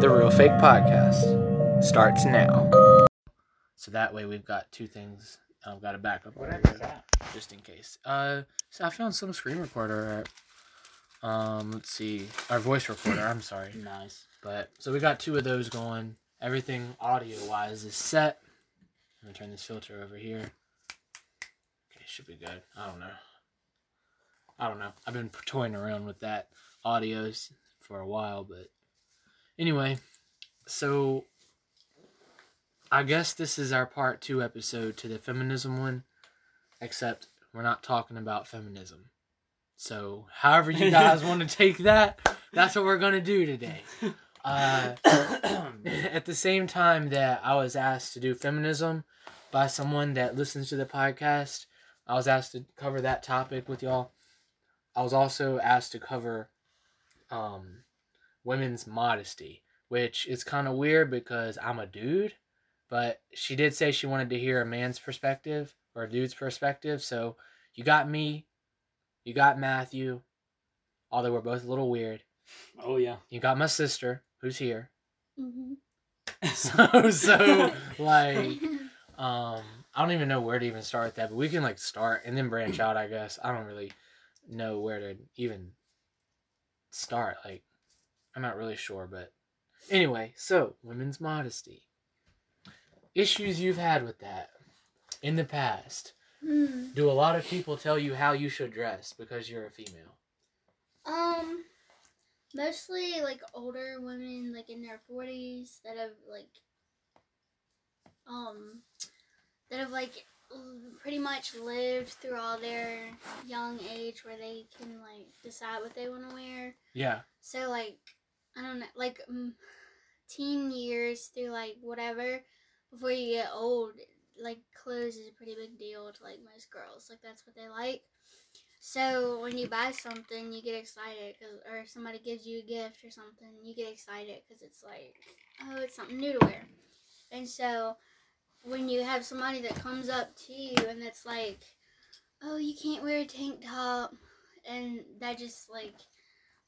The Real Fake Podcast starts now. So that way we've got two things. I've got a backup What audio, is that? just in case. Uh, so I found some screen recorder. Um, let's see, our voice recorder. I'm sorry, Nice. but so we got two of those going. Everything audio wise is set. I'm gonna turn this filter over here. Okay, should be good. I don't know. I don't know. I've been toying around with that audios for a while, but anyway, so I guess this is our part two episode to the feminism one, except we're not talking about feminism. So, however you guys want to take that, that's what we're gonna do today. Uh, at the same time that I was asked to do feminism by someone that listens to the podcast, I was asked to cover that topic with y'all. I was also asked to cover um, women's modesty, which is kind of weird because I'm a dude, but she did say she wanted to hear a man's perspective or a dude's perspective. So you got me, you got Matthew, although we're both a little weird. Oh yeah. You got my sister, who's here. Mm-hmm. So so like um I don't even know where to even start with that, but we can like start and then branch out, I guess. I don't really know where to even start. Like I'm not really sure, but anyway, so women's modesty. Issues you've had with that in the past. Hmm. Do a lot of people tell you how you should dress because you're a female? Um, mostly like older women, like in their forties, that have like, um, that have like pretty much lived through all their young age where they can like decide what they want to wear. Yeah. So like, I don't know, like um, teen years through like whatever before you get old, like clothes is a pretty big deal to like most girls. Like that's what they like. So when you buy something, you get excited, cause, or if somebody gives you a gift or something, you get excited because it's like, oh, it's something new to wear. And so when you have somebody that comes up to you and that's like, oh, you can't wear a tank top, and that just like,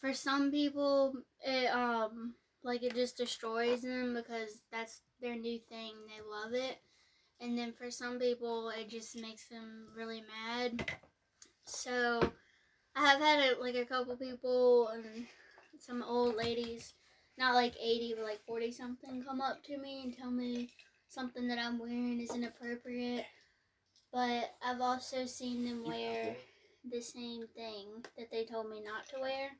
for some people, it um like it just destroys them because that's their new thing. They love it. And then for some people, it just makes them really mad. So I have had a, like a couple people and some old ladies, not like 80, but like 40 something, come up to me and tell me something that I'm wearing is inappropriate. But I've also seen them wear the same thing that they told me not to wear.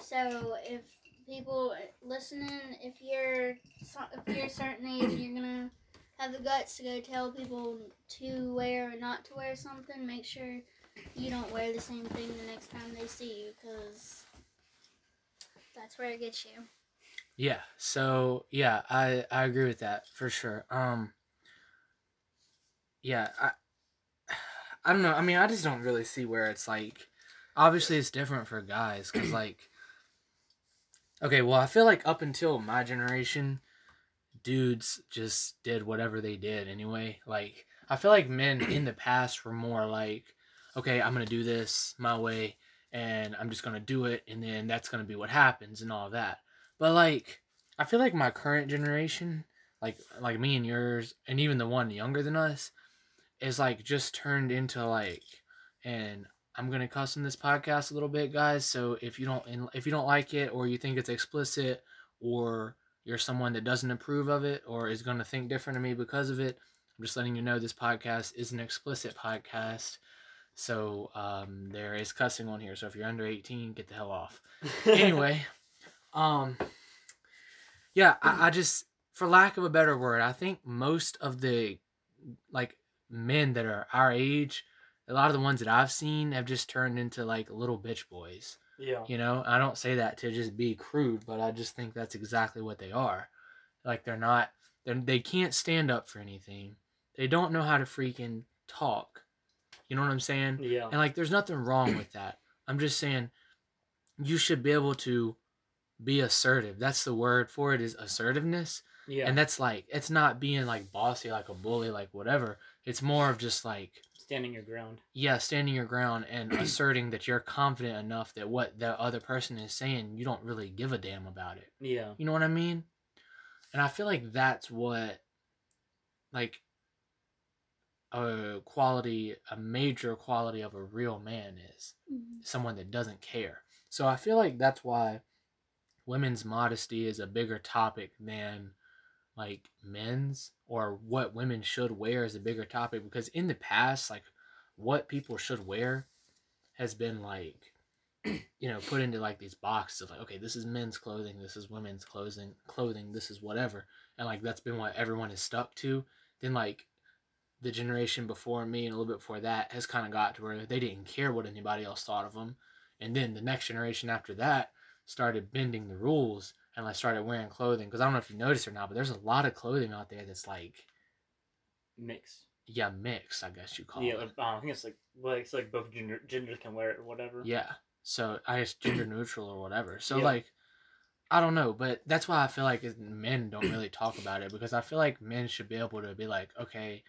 So if people listening, if you're if you're a certain age, you're gonna have the guts to go tell people to wear or not to wear something. Make sure you don't wear the same thing the next time they see you, because that's where it gets you. Yeah. So yeah, I I agree with that for sure. Um. Yeah, I I don't know. I mean, I just don't really see where it's like. Obviously, it's different for guys because like. Okay, well, I feel like up until my generation, dudes just did whatever they did anyway. Like, I feel like men in the past were more like, okay, I'm gonna do this my way, and I'm just gonna do it, and then that's gonna be what happens, and all that. But like, I feel like my current generation, like like me and yours, and even the one younger than us, is like just turned into like, and I'm gonna cuss in this podcast a little bit, guys. So if you don't if you don't like it, or you think it's explicit, or you're someone that doesn't approve of it, or is gonna think different of me because of it, I'm just letting you know this podcast is an explicit podcast. So um, there is cussing on here. So if you're under 18, get the hell off. Anyway. Um, yeah, I, I just, for lack of a better word, I think most of the like men that are our age, a lot of the ones that I've seen have just turned into like little bitch boys. Yeah. You know, I don't say that to just be crude, but I just think that's exactly what they are. Like they're not, they're, they can't stand up for anything. They don't know how to freaking talk. You know what I'm saying? Yeah. And like, there's nothing wrong with that. I'm just saying, you should be able to be assertive. That's the word for it is assertiveness. Yeah. And that's like it's not being like bossy like a bully like whatever. It's more of just like standing your ground. yeah, standing your ground and asserting that you're confident enough that what the other person is saying, you don't really give a damn about it. Yeah. You know what I mean? And I feel like that's what like a quality, a major quality of a real man is. Mhm. Someone that doesn't care. So I feel like that's why women's modesty is a bigger topic than like men's or what women should wear is a bigger topic because in the past like what people should wear has been like you know put into like these boxes of like okay this is men's clothing this is women's clothing clothing this is whatever. And like that's been what everyone is stuck to. Then like the generation before me and a little bit before that has kind of got to where they didn't care what anybody else thought of them and then the next generation after that started bending the rules and I started wearing clothing because i don't know if you noticed or not but there's a lot of clothing out there that's like Mix. yeah mixed i guess you call Yeah. it Yeah, uh, I think it's like well, it's like both gender genders can wear it or whatever. Yeah. So I guess gender neutral or whatever. So Yeah. like, I don't know, but that's why I feel like men don't really talk about it because I feel like men should be able to be like, okay,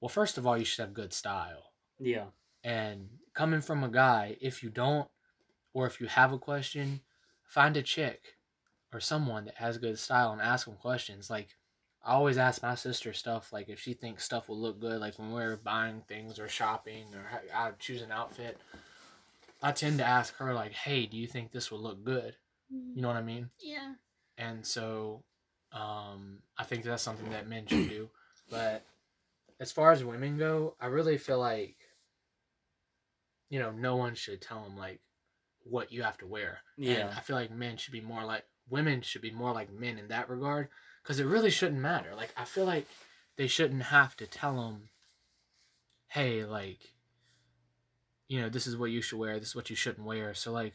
well, first of all, you should have good style. Yeah. And coming from a guy, if you don't, or if you have a question, find a chick or someone that has good style and ask them questions. Like, I always ask my sister stuff, like if she thinks stuff will look good, like when we're buying things or shopping or I choose an outfit. I tend to ask her like, "Hey, do you think this will look good?" You know what I mean? Yeah. And so, um, I think that's something that men should do. But as far as women go, I really feel like, you know, no one should tell them like what you have to wear. And Yeah. I feel like men should be more like women should be more like men in that regard because it really shouldn't matter. Like I feel like they shouldn't have to tell them, hey, like, you know, this is what you should wear. This is what you shouldn't wear. So like,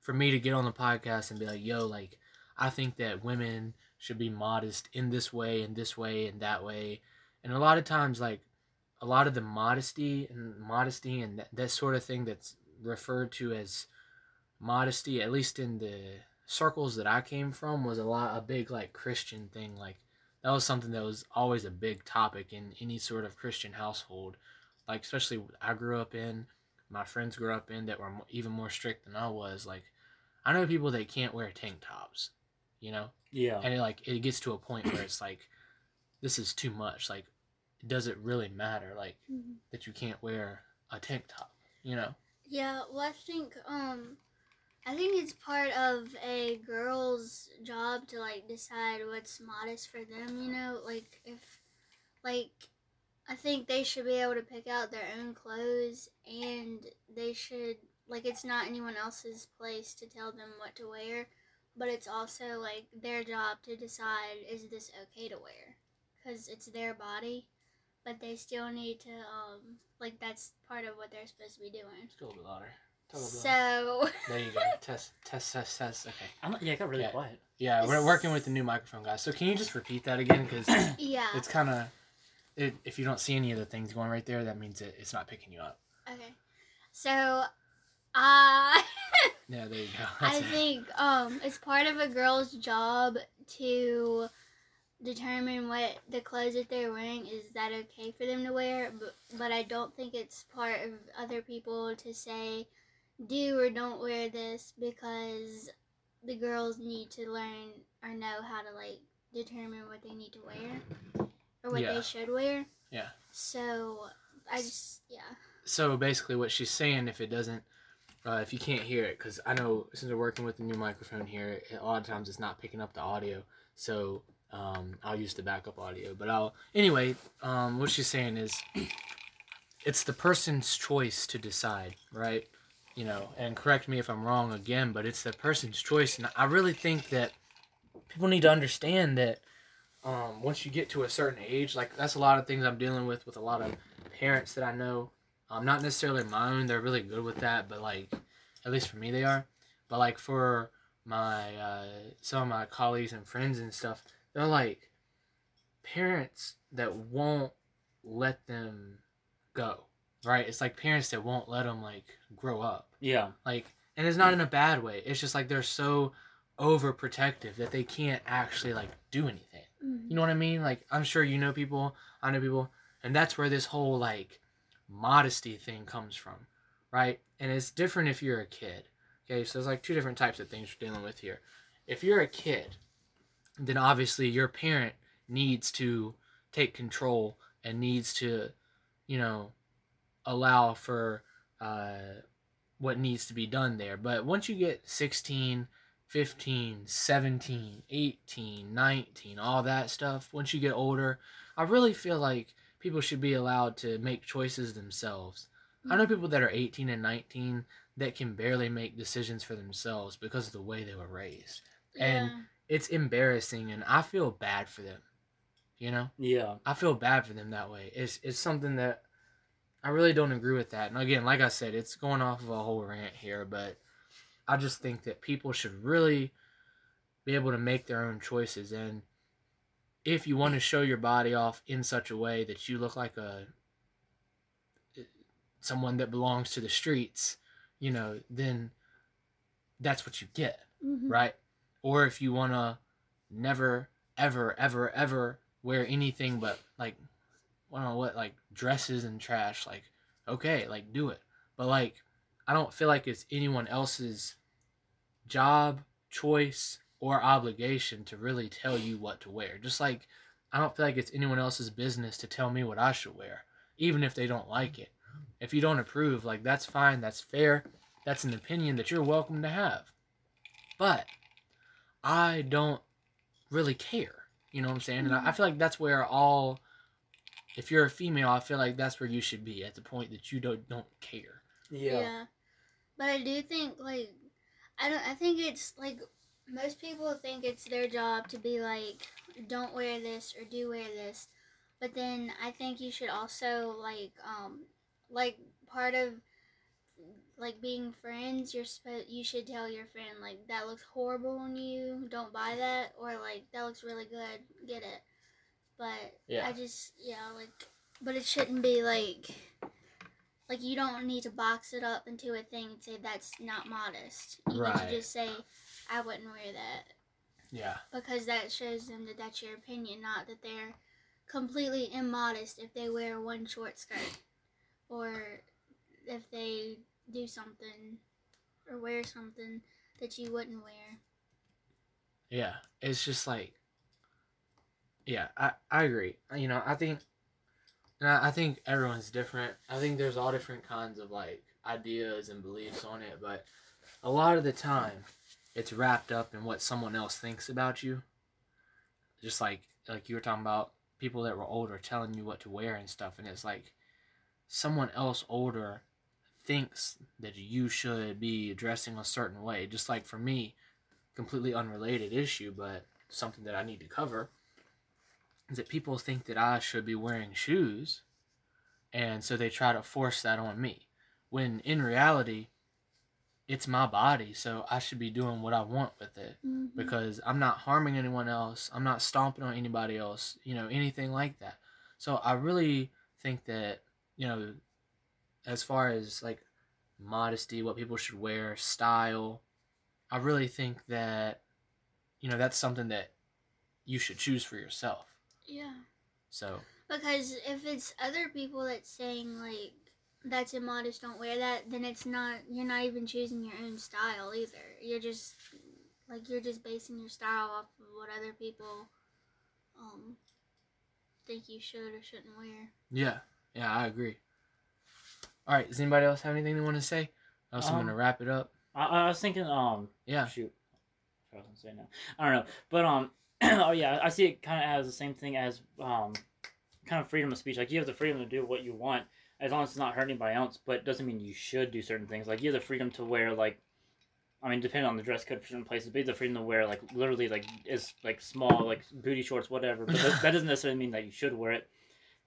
for me to get on the podcast and be like, yo, like, I think that women should be modest in this way and this way and that way. And a lot of times, like, a lot of the modesty and modesty and that, that sort of thing that's referred to as modesty, at least in the circles that I came from, was a lot a big like Christian thing. Like that was something that was always a big topic in any sort of Christian household. Like especially I grew up in, my friends grew up in that were even more strict than I was. Like I know people that can't wear tank tops, you know, Yeah. and it like it gets to a point where it's like, this is too much. Like, does it really matter? Like Mhm. that you can't wear a tank top, you know? Yeah, well, I think um, I think it's part of a girl's job to like decide what's modest for them. You know, like if, like, I think they should be able to pick out their own clothes, and they should like it's not anyone else's place to tell them what to wear, but it's also like their job to decide is this okay to wear, because it's their body, but they still need to um like that's part of what they're supposed to be doing. Just go little bit louder. Talk a little bit louder. So There you go. test, test, test, test. Okay. I'm not, yeah, it got really Yeah. quiet. Yeah, we're working with the new microphone, guys. So can you just repeat that again? Because yeah, it's kind of, it, if you don't see any of the things going right there, that means it, it's not picking you up. okay. So I Yeah, there you go. That's I it. think um it's part of a girl's job to determine what the clothes that they're wearing is that okay for them to wear, but but I don't think it's part of other people to say do or don't wear this because the girls need to learn or know how to like determine what they need to wear or what Yeah. they should wear. Yeah. So I just yeah. so basically what she's saying if it doesn't uh, if you can't hear it because i know since we're working with the new microphone here a lot of times it's not picking up the audio so um, i'll use the backup audio but i'll anyway um, what she's saying is it's the person's choice to decide right you know and correct me if i'm wrong again but it's the person's choice and i really think that people need to understand that um, once you get to a certain age like that's a lot of things i'm dealing with with a lot of parents that I know, um, not necessarily my own, they're really good with that, but like, at least for me, they are. But like for my uh, some of my colleagues and friends and stuff, they're like parents that won't let them go. Right? It's like parents that won't let them like grow up. Yeah. Like, and it's not in a bad way. It's just like they're so overprotective that they can't actually like do anything. Mhm. You know what I mean? Like I'm sure you know people, I know people, and that's where this whole like modesty thing comes from, right? And it's different if you're a kid. Okay, so there's like two different types of things we're dealing with here. If you're a kid, then obviously your parent needs to take control and needs to, you know, allow for uh, what needs to be done there. But once you get 16, 15, 17, 18, 19, all that stuff, once you get older, I really feel like people should be allowed to make choices themselves. I know people that are 18 and 19 that can barely make decisions for themselves because of the way they were raised. and- It's embarrassing and I feel bad for them. You know? Yeah. I feel bad for them that way. It's it's something that I really don't agree with that. And again, like I said, it's going off of a whole rant here, but I just think that people should really be able to make their own choices and if you want to show your body off in such a way that you look like a someone that belongs to the streets, you know, then that's what you get Mhm. right? Or if you want to never, ever, ever, ever wear anything but like, I don't know what, like dresses and trash, like, okay, like do it. But like, I don't feel like it's anyone else's job, choice, or obligation to really tell you what to wear. Just like, I don't feel like it's anyone else's business to tell me what I should wear, even if they don't like it. If you don't approve, like, that's fine, that's fair, that's an opinion that you're welcome to have. But I don't really care. You know what I'm saying? And I, I mm-hmm. feel like that's where all if you're a female, I feel like that's where you should be at the point that you don't don't care. Yeah. Yeah, But I do think like I don't I think it's like most people think it's their job to be like don't wear this or do wear this. But then I think you should also like um like part of like being friends, you're supposed you should tell your friend like that looks horrible on you, don't buy that or like that looks really good, get it. But Yeah. I just yeah, like but it shouldn't be like like you don't need to box it up into a thing and say that's not modest. You need to just say I wouldn't wear that Yeah. because that shows them that that's your opinion, not that they're completely immodest if they wear one short skirt or if they do something or wear something that you wouldn't wear. Yeah. It's just like Yeah, I, I agree. Uh, you know, I think and I, I think everyone's different. I think there's all different kinds of like ideas and beliefs on it, but a lot of the time it's wrapped up in what someone else thinks about you. Just like like you were talking about people that were older telling you what to wear and stuff and it's like someone else older thinks that you should be dressing a certain way. Just like for me, completely unrelated issue, but something that I need to cover that people think that I should be wearing shoes, and so they try to force that on me. When in reality, it's my body, so I should be doing what I want with it Mm-hmm. because I'm not harming anyone else. I'm not stomping on anybody else, you know, anything like that. So I really think that, you know, as far as like modesty, what people should wear, style, I really think that, you know, that's something that you should choose for yourself. Yeah. So, Because if it's other people that's saying like that's immodest, don't wear that, then it's not. You're not even choosing your own style either. You're just like you're just basing your style off of what other people um think you should or shouldn't wear. yeah, yeah, I agree. All right, does anybody else have anything they want to say? Else I'm Um, going to wrap it up. I, I was thinking, um, Yeah. shoot, I was gonna say now. I don't know, but um, oh yeah, I see it kind of as the same thing as um, kind of freedom of speech. Like you have the freedom to do what you want as long as it's not hurting anybody else, but it doesn't mean you should do certain things. Like you have the freedom to wear like. I mean, depending on the dress code for certain places, but you have the freedom to wear like literally like is like small like booty shorts, whatever. But that, that doesn't necessarily mean that you should wear it.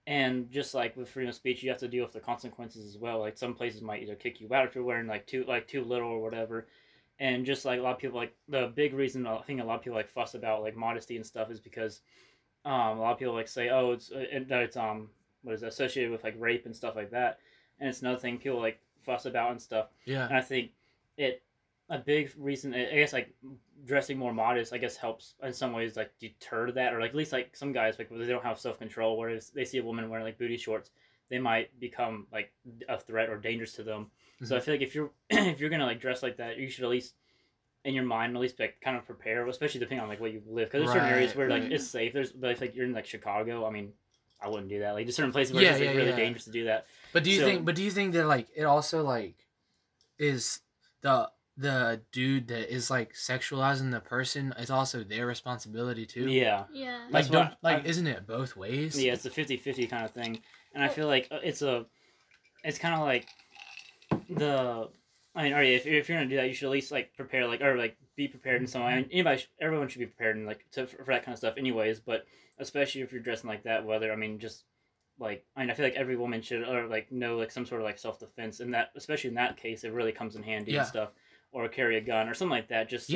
And just like with freedom of speech, you have to deal with the consequences as well. Like some places might either kick you out if you're wearing like too like too little or whatever. And just like a lot of people like the big reason I think a lot of people like fuss about like modesty and stuff is because um, a lot of people like say oh it's uh, that it's um what is it, associated with like rape and stuff like that. And it's another thing people like fuss about and stuff. Yeah. And I think it a big reason. I guess like dressing more modest, I guess helps in some ways like deter that, or like at least like some guys like they don't have self control, whereas they see a woman wearing like booty shorts, they might become like a threat or dangerous to them. So I Mhm. feel like if you're if you're gonna like dress like that, you should at least in your mind at least like kind of prepare, especially depending on like where you live, because there's certain areas Right. where like it's safe. There's but if like you're in like Chicago, I mean, I wouldn't do that. Like there's certain places where Yeah, it's just, like, yeah, really yeah. dangerous to do that. But do you So- think? But do you think that like it also like is the the dude that is like sexualizing the person is also their responsibility too? Yeah. Yeah. Like don't like I've- isn't it both ways? Yeah, it's a 50-50 kind of thing, and I feel like uh, it's a, it's kind of like the. I mean, alright, if, if you're gonna do that, you should at least like prepare, like or like be prepared in some way. I mean, anybody, sh- everyone should be prepared and like to, for, for that kind of stuff, anyways. But especially if you're dressing like that, whether I mean, just like I mean, I feel like every woman should or like know like some sort of like self defense, and that especially in that case, it really comes in handy Yeah. and stuff, or carry a gun or something like that, just so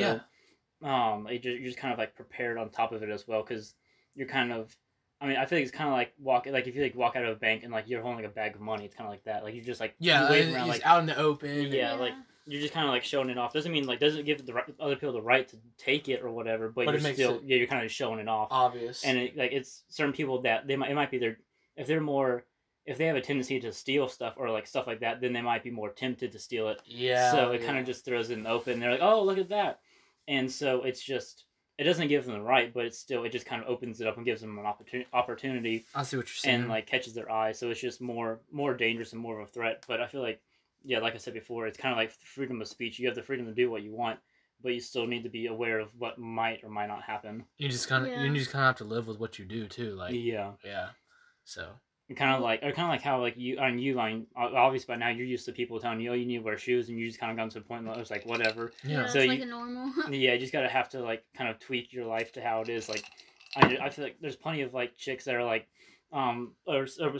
Yeah. um, it you're just kind of like prepared on top of it as well, because you're kind of I mean, I feel like it's kind of like walk like if you like walk out of a bank and like you're holding like a bag of money, it's kind of like that. Like you're just like Yeah, you wave and around he's like out in the open. Yeah, like, you're just kind of like showing it off. Doesn't mean like doesn't give the right, other people the right to take it or whatever, but, But it you're makes still it- yeah you're kind of showing it off. obvious. and it, like it's certain people that they might it might be their if they're more if they have a tendency to steal stuff or like stuff like that, then they might be more tempted to steal it. yeah. so it yeah. kind of just throws it in the open. They're like, oh look at that, and so it's just it doesn't give them the right, but it's still it just kind of opens it up and gives them an opportunity opportunity I see what you're saying. and like catches their eye. So it's just more more dangerous and more of a threat. But I feel like yeah, like I said before, it's kind of like freedom of speech. You have the freedom to do what you want, but you still need to be aware of what might or might not happen. you just kind of Yeah. you just kind of have to live with what you do too. Like yeah, yeah. So kind of like or kind of like how like you on you line obviously by now you're used to people telling you oh you need to wear shoes and you just kind of gone to the point where it's like whatever. yeah. it's So like you- a normal. yeah, you just gotta have to like kind of tweak your life to how it is. Like, I, I feel like there's plenty of like chicks that are like, um, or, or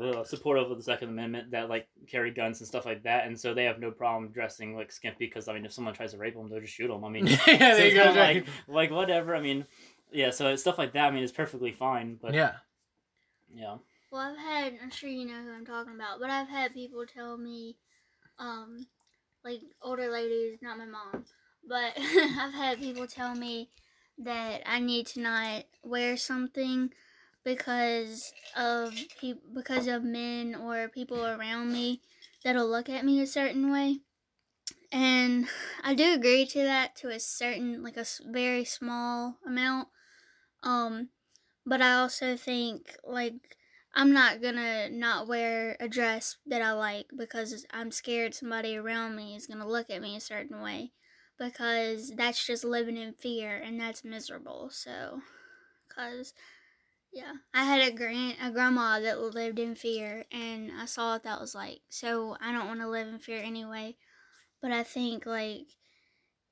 uh, supportive of the Second Amendment that like carry guns and stuff like that, and so they have no problem dressing like skimpy because I mean, if someone tries to rape them, they'll just shoot them. I mean, yeah, so there it's you go. kinda like like whatever. I mean, yeah, so stuff like that. I mean, it's perfectly fine, but yeah, yeah. Well, I've had, I'm sure you know who I'm talking about, but I've had people tell me, um, like older ladies, not my mom, but I've had people tell me that I need to not wear something because of pe- because of men or people around me that'll look at me a certain way. And I do agree to that to a certain, like a very small amount. Um, but I also think, like, I'm not gonna not wear a dress that I like because I'm scared somebody around me is gonna look at me a certain way because that's just living in fear and that's miserable. So, cause yeah, I had a grand a grandma that lived in fear and I saw what that was like. So I don't want to live in fear anyway. But I think like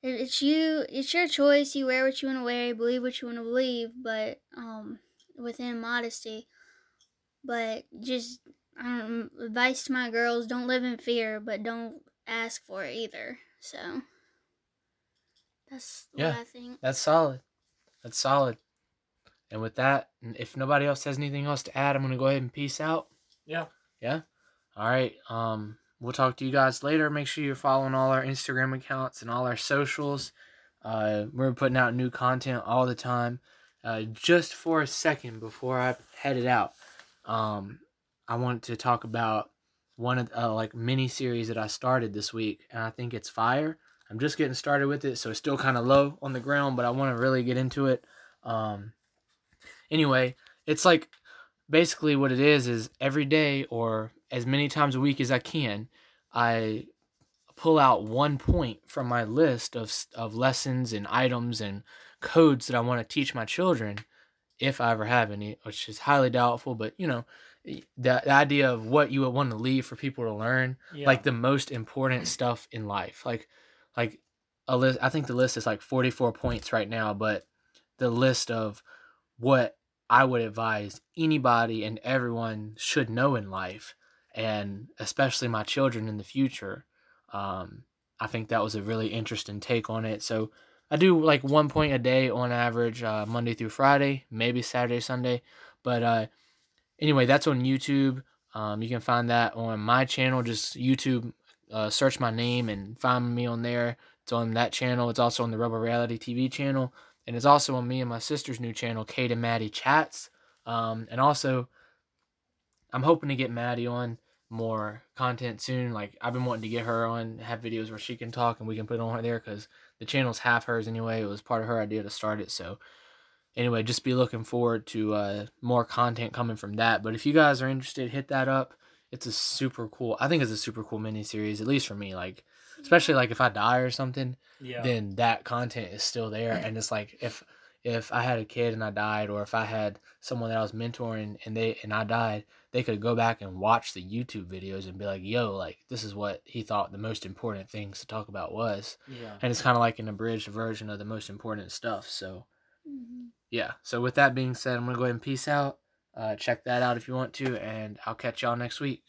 it's you, it's your choice. You wear what you want to wear, believe what you want to believe, but um within modesty but just I don't advice to my girls: don't live in fear, but don't ask for it either. So that's what Yeah. I think. That's solid. That's solid. And with that, if nobody else has anything else to add, I'm gonna go ahead and peace out. Yeah. Yeah. All right. Um, we'll talk to you guys later. Make sure you're following all our Instagram accounts and all our socials. Uh, we're putting out new content all the time. Uh, just for a second before I head it out, um, I want to talk about one of uh, like mini series that I started this week, and I think it's fire. I'm just getting started with it, so it's still kind of low on the ground, but I want to really get into it. Um, anyway, it's like basically what it is is every day or as many times a week as I can, I pull out one point from my list of of lessons and items and codes that I want to teach my children if I ever have any, which is highly doubtful, but you know, the, the idea of what you would want to leave for people to learn yeah. like the most important stuff in life like like a list i think the list is like 44 points right now but the list of what i would advise anybody and everyone should know in life and especially my children in the future um, i think that was a really interesting take on it so i do like one point a day on average uh, monday through friday maybe saturday sunday but uh, anyway that's on youtube um, you can find that on my channel. Just YouTube, uh, search my name and find me on there. It's on that channel. It's also on the Rebel Reality TV channel, and it's also on me and my sister's new channel, Kate and Maddie Chats. Um, and also, I'm hoping to get Maddie on more content soon. Like I've been wanting to get her on, have videos where she can talk and we can put it on her there because the channel's half hers anyway. It was part of her idea to start it. So anyway, just be looking forward to uh, more content coming from that. But if you guys are interested, hit that up. It's a super cool. I think it's a super cool mini series, at least for me. Like, especially like if I die or something, Yeah. then that content is still there. And it's like if if I had a kid and I died, or if I had someone that I was mentoring and they and I died, they could go back and watch the YouTube videos and be like, "Yo, like this is what he thought the most important things to talk about was." yeah. And it's kind of like an abridged version of the most important stuff. So Mhm. yeah. So with that being said, I'm gonna go ahead and peace out. Uh, check that out if you want to, and I'll catch y'all next week.